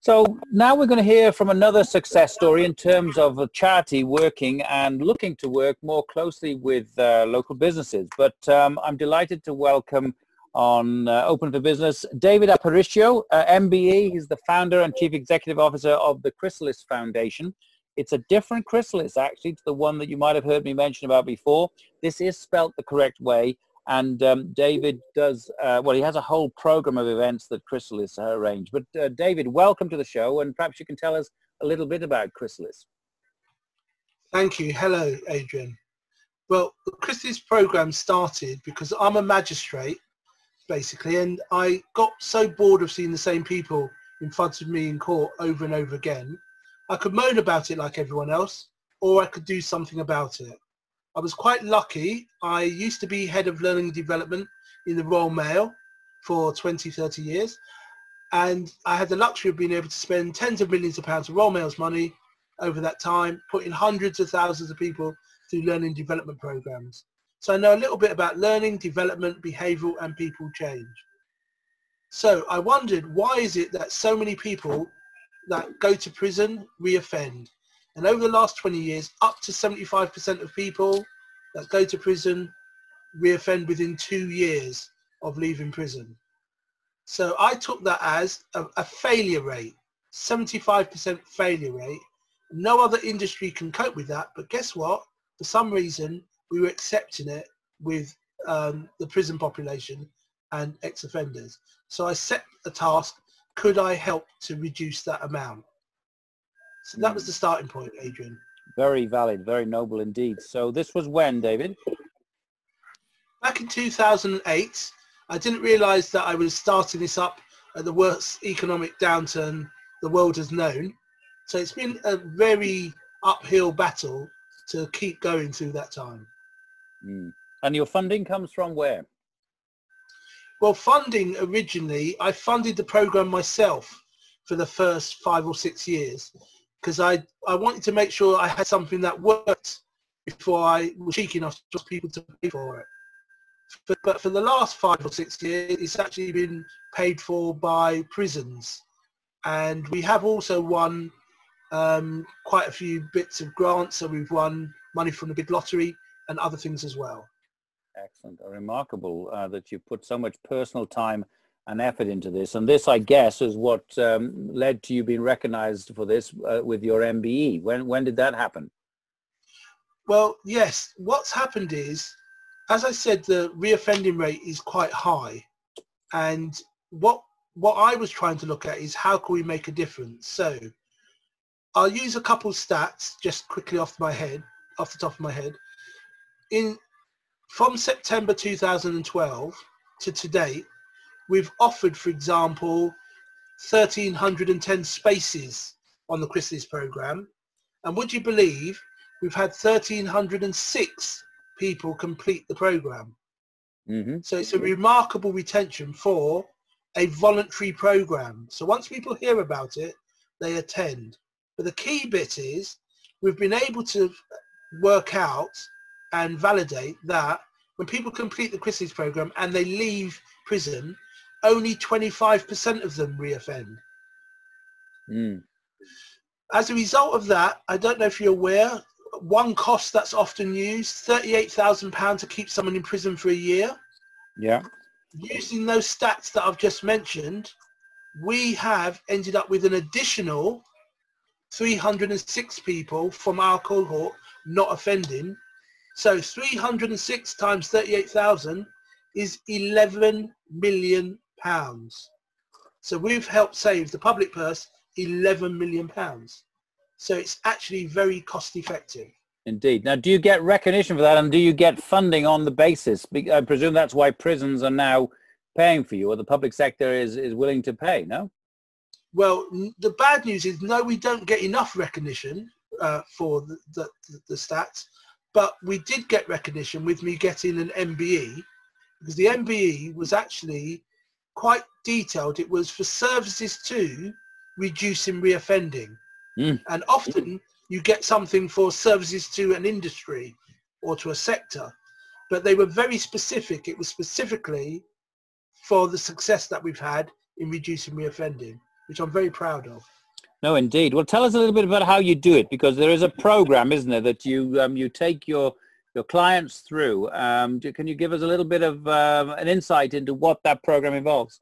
So now we're going to hear from another success story in terms of a charity working and looking to work more closely with uh, local businesses. But um, I'm delighted to welcome on uh, Open for Business David Aparicio, uh, MBE. He's the founder and chief executive officer of the Chrysalis Foundation. It's a different chrysalis actually to the one that you might have heard me mention about before. This is spelt the correct way. And um, David does, uh, well, he has a whole program of events that Chrysalis arranged. But uh, David, welcome to the show, and perhaps you can tell us a little bit about Chrysalis. Thank you. Hello, Adrian. Well, the Chrysalis program started because I'm a magistrate, basically, and I got so bored of seeing the same people in front of me in court over and over again. I could moan about it like everyone else, or I could do something about it. I was quite lucky. I used to be head of learning development in the Royal Mail for 20, 30 years. And I had the luxury of being able to spend tens of millions of pounds of Royal Mail's money over that time, putting hundreds of thousands of people through learning development programs. So I know a little bit about learning, development, behavioural and people change. So I wondered, why is it that so many people that go to prison reoffend? And over the last 20 years, up to 75% of people that go to prison reoffend within two years of leaving prison. So I took that as a, a failure rate, 75% failure rate. No other industry can cope with that. But guess what? For some reason, we were accepting it with um, the prison population and ex-offenders. So I set a task, could I help to reduce that amount? So that was the starting point, Adrian. Very valid, very noble indeed. So this was when, David? Back in 2008, I didn't realize that I was starting this up at the worst economic downturn the world has known. So it's been a very uphill battle to keep going through that time. Mm. And your funding comes from where? Well, funding originally, I funded the program myself for the first five or six years because I, I wanted to make sure I had something that worked before I was cheeky enough to ask people to pay for it. But, but for the last five or six years, it's actually been paid for by prisons. And we have also won um, quite a few bits of grants. So we've won money from the big lottery and other things as well. Excellent. Remarkable uh, that you put so much personal time an effort into this. And this, I guess, is what um, led to you being recognized for this uh, with your MBE. When, when did that happen? Well, yes. What's happened is, as I said, the reoffending rate is quite high. And what, what I was trying to look at is how can we make a difference? So I'll use a couple stats just quickly off my head, off the top of my head. In from September 2012 to today, we've offered, for example, 1,310 spaces on the Chrysalis program. And would you believe we've had 1,306 people complete the program? Mm-hmm. So it's a remarkable retention for a voluntary program. So once people hear about it, they attend. But the key bit is we've been able to work out and validate that when people complete the Chrysalis program and they leave prison, only 25% of them reoffend. Mm. As a result of that, I don't know if you're aware, one cost that's often used, £38,000 to keep someone in prison for a year. Yeah. Using those stats that I've just mentioned, we have ended up with an additional 306 people from our cohort not offending. So 306 times 38,000 is 11 million pounds. So we've helped save the public purse 11 million pounds. So it's actually very cost effective. Indeed. Now, do you get recognition for that and do you get funding on the basis? I presume that's why prisons are now paying for you or the public sector is, is willing to pay, no? Well, the bad news is no, we don't get enough recognition uh, for the, the, the, stats, but we did get recognition with me getting an MBE because the MBE was actually quite detailed. It was for services to reducing reoffending. Mm. And often you get something for services to an industry or to a sector, but they were very specific. It was specifically for the success that we've had in reducing reoffending, which I'm very proud of. No, indeed. Well, tell us a little bit about how you do it, because there is a program, isn't there, that you um, you take your your clients through. Um, can you give us a little bit of uh, an insight into what that program involves?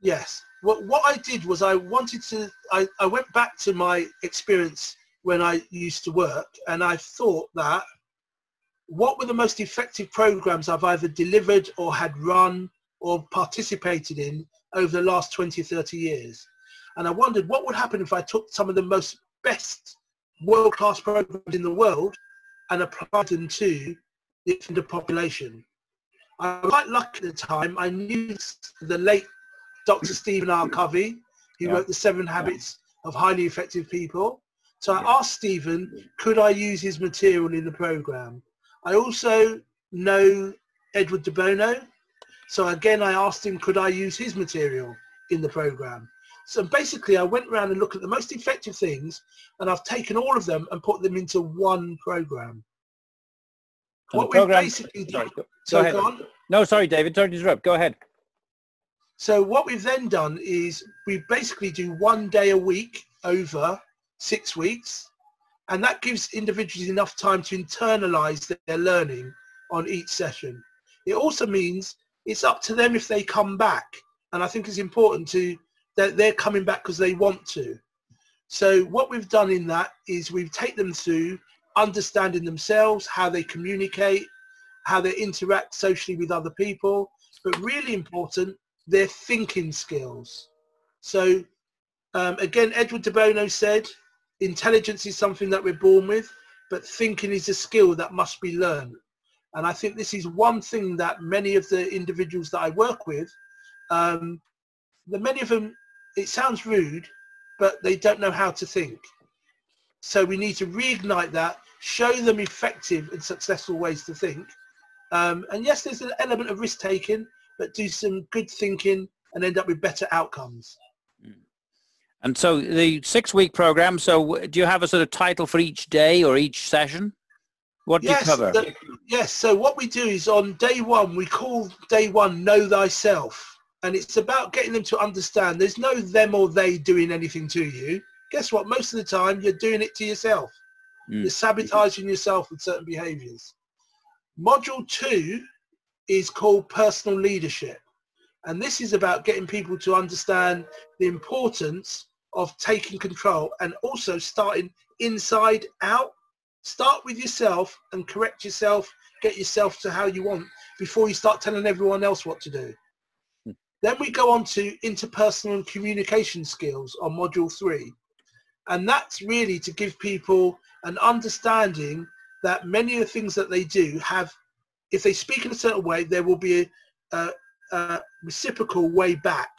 Yes. What what I did was I wanted to. I, I went back to my experience when I used to work, and I thought that what were the most effective programs I've either delivered or had run or participated in over the last 20 30 years and i wondered what would happen if i took some of the most best world-class programs in the world and applied them to the offender population i was quite lucky at the time i knew the late dr stephen r covey who yeah. wrote the seven habits of highly effective people so I asked Stephen, could I use his material in the program? I also know Edward de Bono. So again, I asked him, could I use his material in the program? So basically, I went around and looked at the most effective things, and I've taken all of them and put them into one program. And what program, we basically sorry, go, so go ahead. No, sorry, David, sorry to interrupt. Go ahead. So what we've then done is we basically do one day a week over six weeks. And that gives individuals enough time to internalize their learning on each session. It also means it's up to them if they come back. And I think it's important to that they're coming back because they want to. So what we've done in that is we've taken them through understanding themselves, how they communicate, how they interact socially with other people, but really important, their thinking skills. So um, again, Edward de Bono said, intelligence is something that we're born with, but thinking is a skill that must be learned. And I think this is one thing that many of the individuals that I work with, um, the many of them, it sounds rude, but they don't know how to think. So we need to reignite that, show them effective and successful ways to think. Um, and yes, there's an element of risk taking, but do some good thinking and end up with better outcomes. And so the six-week program. So do you have a sort of title for each day or each session? What do yes, you cover? The, yes. So what we do is on day one, we call day one "Know Thyself," and it's about getting them to understand. There's no them or they doing anything to you. Guess what? Most of the time, you're doing it to yourself. Mm. You're sabotaging yourself with certain behaviours. Module two is called personal leadership. And this is about getting people to understand the importance of taking control and also starting inside out. Start with yourself and correct yourself, get yourself to how you want before you start telling everyone else what to do. Then we go on to interpersonal communication skills on module three. And that's really to give people an understanding that many of the things that they do have, if they speak in a certain way, there will be a, a, uh, reciprocal way back.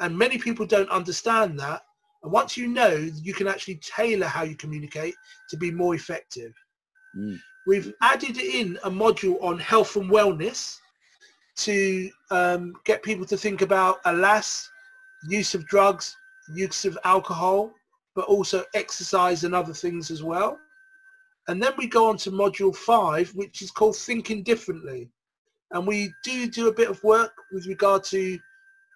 And many people don't understand that. And once you know, you can actually tailor how you communicate to be more effective. Mm. We've added in a module on health and wellness to um, get people to think about, alas, use of drugs, use of alcohol, but also exercise and other things as well. And then we go on to module five, which is called thinking differently and we do do a bit of work with regard to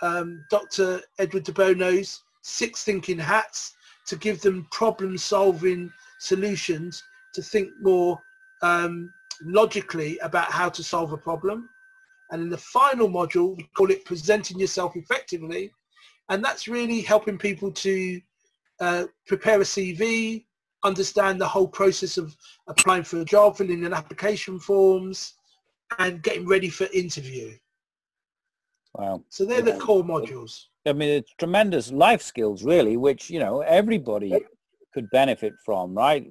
um, Dr. Edward de Bono's six thinking hats to give them problem solving solutions to think more um, logically about how to solve a problem. And in the final module, we call it presenting yourself effectively. And that's really helping people to uh, prepare a CV, understand the whole process of applying for a job, filling in application forms, and getting ready for interview. Wow. So they're the core modules. I mean, it's tremendous life skills, really, which, you know, everybody could benefit from, right?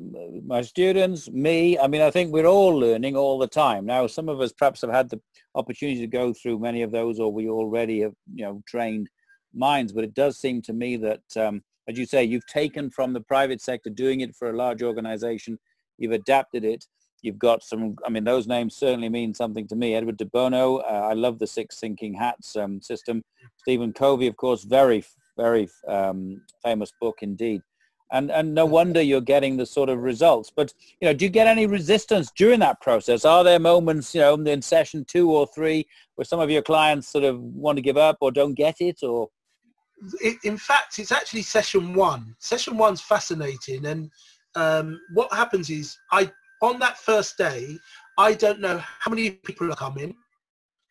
My students, me, I mean, I think we're all learning all the time. Now, some of us perhaps have had the opportunity to go through many of those or we already have, you know, trained minds, but it does seem to me that, um, as you say, you've taken from the private sector doing it for a large organization, you've adapted it, You've got some, I mean, those names certainly mean something to me. Edward de Bono, uh, I love the Six Thinking Hats um, system. Stephen Covey, of course, very, very um, famous book indeed. And, and no wonder you're getting the sort of results. But, you know, do you get any resistance during that process? Are there moments, you know, in session two or three where some of your clients sort of want to give up or don't get it or? in fact, it's actually session one. Session one's fascinating. And um, what happens is I on that first day, I don't know how many people are coming.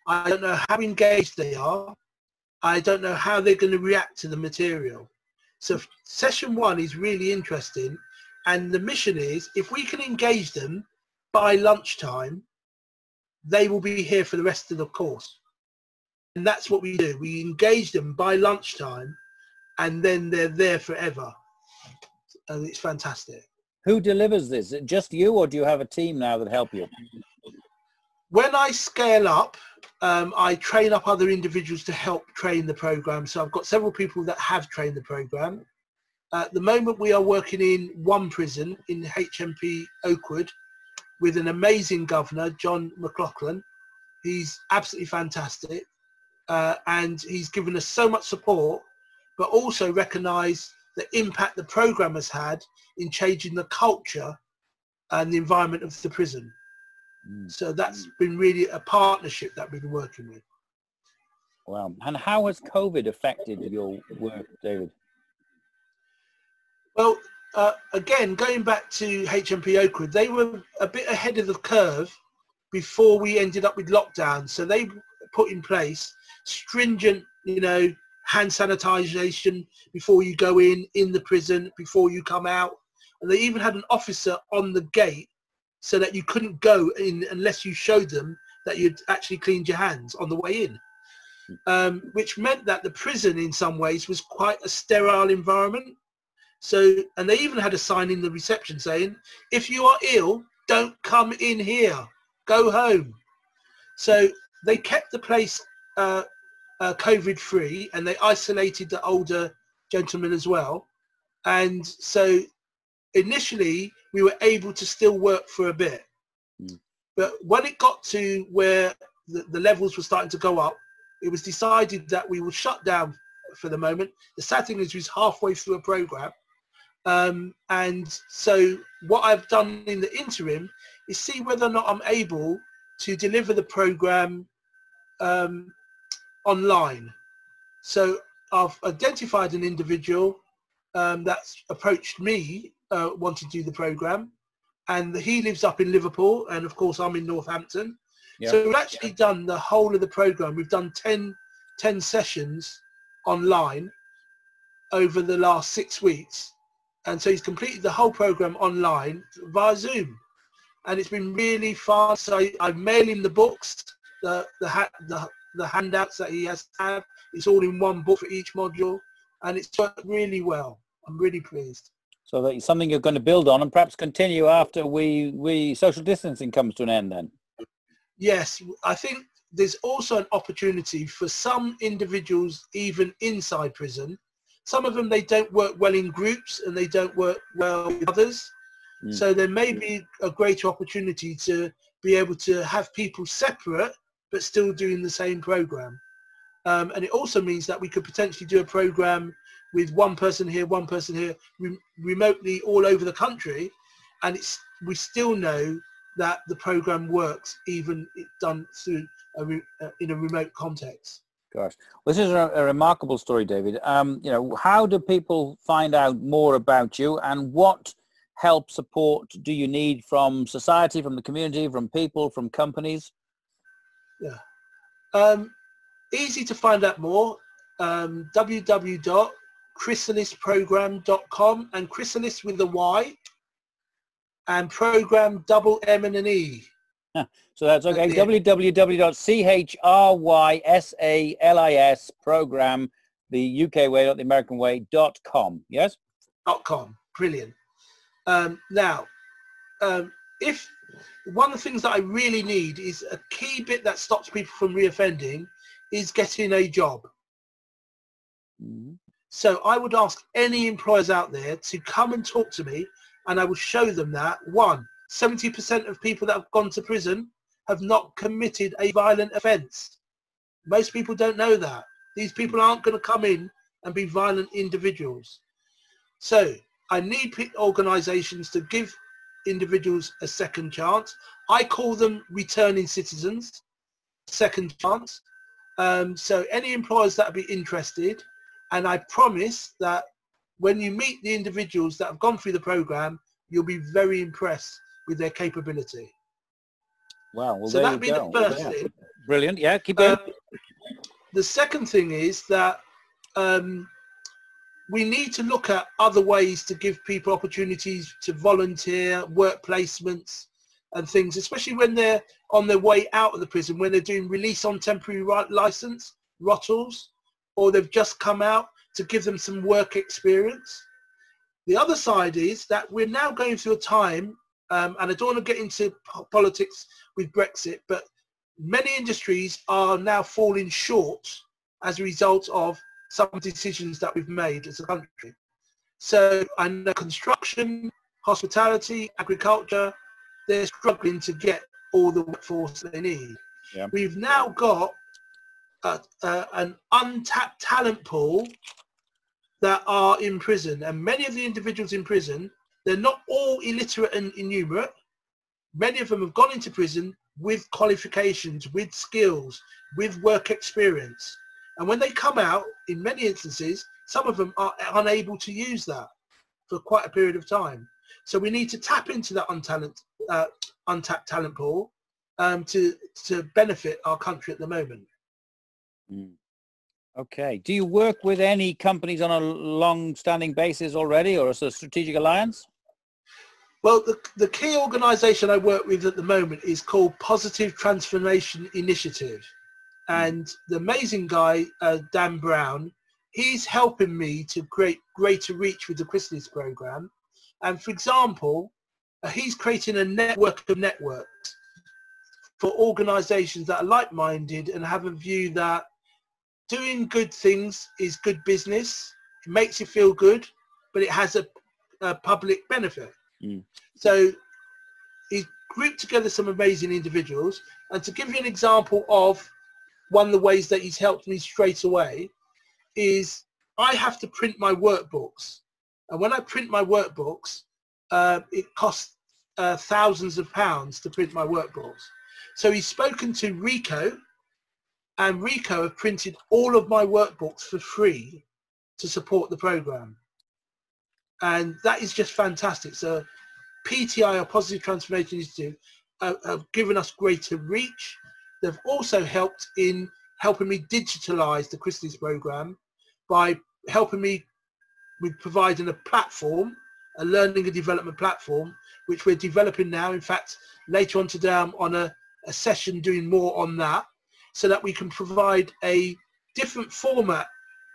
I don't know how engaged they are. I don't know how they're going to react to the material. So session one is really interesting. And the mission is if we can engage them by lunchtime, they will be here for the rest of the course. And that's what we do. We engage them by lunchtime and then they're there forever. And it's fantastic. Who delivers this? Just you, or do you have a team now that help you? When I scale up, um, I train up other individuals to help train the program. So I've got several people that have trained the program. At the moment, we are working in one prison in HMP Oakwood with an amazing governor, John McLaughlin. He's absolutely fantastic. Uh, and he's given us so much support, but also recognised the impact the program has had in changing the culture and the environment of the prison. Mm. So that's been really a partnership that we've been working with. Wow. And how has COVID affected your work, David? Well, uh, again, going back to HMP Oakwood, they were a bit ahead of the curve before we ended up with lockdown. So they put in place stringent, you know, hand sanitization before you go in, in the prison, before you come out. And they even had an officer on the gate so that you couldn't go in unless you showed them that you'd actually cleaned your hands on the way in. Um, which meant that the prison in some ways was quite a sterile environment. So, and they even had a sign in the reception saying, if you are ill, don't come in here, go home. So they kept the place uh, uh, COVID free and they isolated the older gentlemen as well. And so initially we were able to still work for a bit. Mm. But when it got to where the, the levels were starting to go up, it was decided that we would shut down for the moment. The sad thing is was halfway through a program. Um, and so what I've done in the interim is see whether or not I'm able to deliver the program um, online. So I've identified an individual um, that's approached me, uh, wanting to do the program, and he lives up in Liverpool, and of course I'm in Northampton. Yep. So we've actually done the whole of the program. We've done 10, 10 sessions online over the last six weeks. And so he's completed the whole program online via Zoom. And it's been really fast. So I, I mail him the books, the, the, the, the handouts that he has to have. It's all in one book for each module, and it's worked really well. I'm really pleased. So that's something you're going to build on and perhaps continue after we, we social distancing comes to an end then? Yes, I think there's also an opportunity for some individuals even inside prison. Some of them, they don't work well in groups and they don't work well with others. Mm. So there may be a greater opportunity to be able to have people separate but still doing the same program. Um, and it also means that we could potentially do a program with one person here, one person here, re- remotely all over the country, and it's we still know that the program works even done through a re- uh, in a remote context. Gosh, well, this is a, a remarkable story, David. Um, you know, how do people find out more about you, and what help support do you need from society, from the community, from people, from companies? Yeah. Um, easy to find out more. Um, www.chrysalisprogramme.com and chrysalis with a Y and program double M and an E. so that's okay. www.chrysalis program, the UK way, not the American way, dot com. Yes? Dot com. Brilliant. Um, now, um, if one of the things that I really need is a key bit that stops people from reoffending is getting a job. Mm-hmm. So I would ask any employers out there to come and talk to me and I would show them that one, 70% of people that have gone to prison have not committed a violent offence. Most people don't know that. These people aren't going to come in and be violent individuals. So I need organisations to give individuals a second chance. I call them returning citizens, second chance. Um, so any employers that would be interested, and I promise that when you meet the individuals that have gone through the program, you'll be very impressed with their capability. Wow. Well, so that'd be go. the first yeah. thing. Brilliant. Yeah, keep going. Um, the second thing is that um, we need to look at other ways to give people opportunities to volunteer, work placements and things, especially when they're on their way out of the prison, when they're doing release on temporary license, ROTLs, or they've just come out to give them some work experience. The other side is that we're now going through a time, um, and I don't want to get into politics with Brexit, but many industries are now falling short as a result of some decisions that we've made as a country. So I know construction, hospitality, agriculture, they're struggling to get all the workforce they need. Yeah. We've now got a, a, an untapped talent pool that are in prison. And many of the individuals in prison, they're not all illiterate and innumerate. Many of them have gone into prison with qualifications, with skills, with work experience. And when they come out, in many instances, some of them are unable to use that for quite a period of time. So we need to tap into that untalent, uh, untapped talent pool um, to, to benefit our country at the moment. Mm. Okay. Do you work with any companies on a long-standing basis already or as a strategic alliance? Well, the, the key organisation I work with at the moment is called Positive Transformation Initiative. And the amazing guy, uh, Dan Brown, he's helping me to create greater reach with the Chrysalis program. And for example, uh, he's creating a network of networks for organizations that are like-minded and have a view that doing good things is good business. It makes you feel good, but it has a, a public benefit. Mm. So he's grouped together some amazing individuals. And to give you an example of one of the ways that he's helped me straight away is I have to print my workbooks. And when I print my workbooks, uh, it costs uh, thousands of pounds to print my workbooks. So he's spoken to Ricoh, and Ricoh have printed all of my workbooks for free to support the program. And that is just fantastic. So PTI, or Positive Transformation Institute, uh, have given us greater reach They've also helped in helping me digitalize the Chrysalis program by helping me with providing a platform, a learning and development platform, which we're developing now. In fact, later on today, I'm on a, a session doing more on that so that we can provide a different format,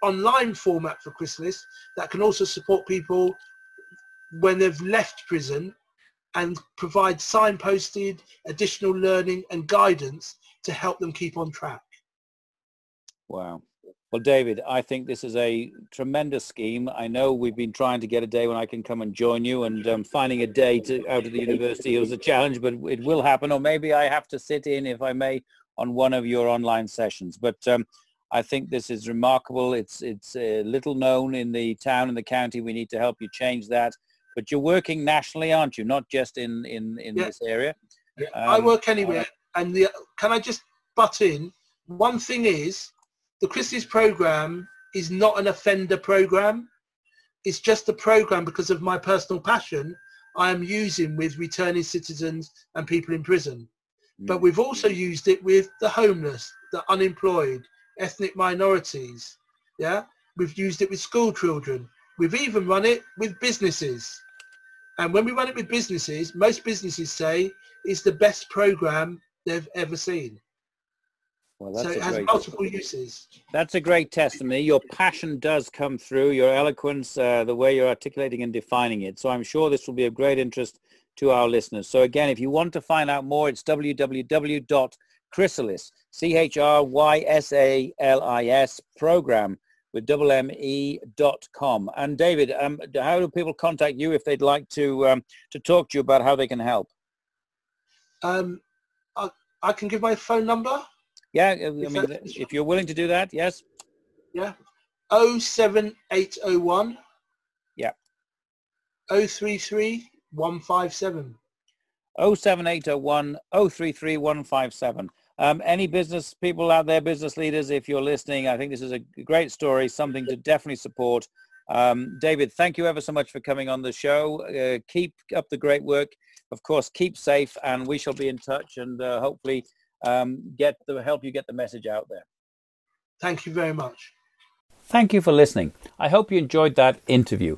online format for Chrysalis that can also support people when they've left prison and provide signposted additional learning and guidance to help them keep on track. Wow. Well, David, I think this is a tremendous scheme. I know we've been trying to get a day when I can come and join you, and um, finding a day to out of the university was a challenge, but it will happen. Or maybe I have to sit in, if I may, on one of your online sessions. But um, I think this is remarkable. It's it's uh, little known in the town and the county. We need to help you change that. But you're working nationally, aren't you? Not just in in in yeah. this area. Yeah. Um, I work anywhere. And the, can I just butt in? One thing is, the Chrysalis program is not an offender program. It's just a program because of my personal passion I am using with returning citizens and people in prison. But we've also used it with the homeless, the unemployed, ethnic minorities. Yeah, we've used it with school children. We've even run it with businesses. And when we run it with businesses, most businesses say it's the best program they've ever seen. Well, so that's it has great, multiple uses. that's a great testimony. Your passion does come through, your eloquence, uh, the way you're articulating and defining it. So I'm sure this will be of great interest to our listeners. So again, if you want to find out more, it's www.chrysalis, C-H-R-Y-S-A-L-I-S program with double M E dot com. And David, um, how do people contact you if they'd like to um, to talk to you about how they can help? Um, I, I can give my phone number. Yeah, I mean, if you're willing to do that, yes. Yeah. Oh seven eight oh one. Yeah. Oh three three one five seven. 07801 033 157. Um, any business people out there, business leaders, if you're listening, I think this is a great story, something to definitely support. Um, David, thank you ever so much for coming on the show. Uh, keep up the great work. Of course, keep safe and we shall be in touch and uh, hopefully um, get the help you get the message out there. Thank you very much. Thank you for listening. I hope you enjoyed that interview.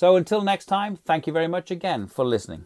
So until next time, thank you very much again for listening.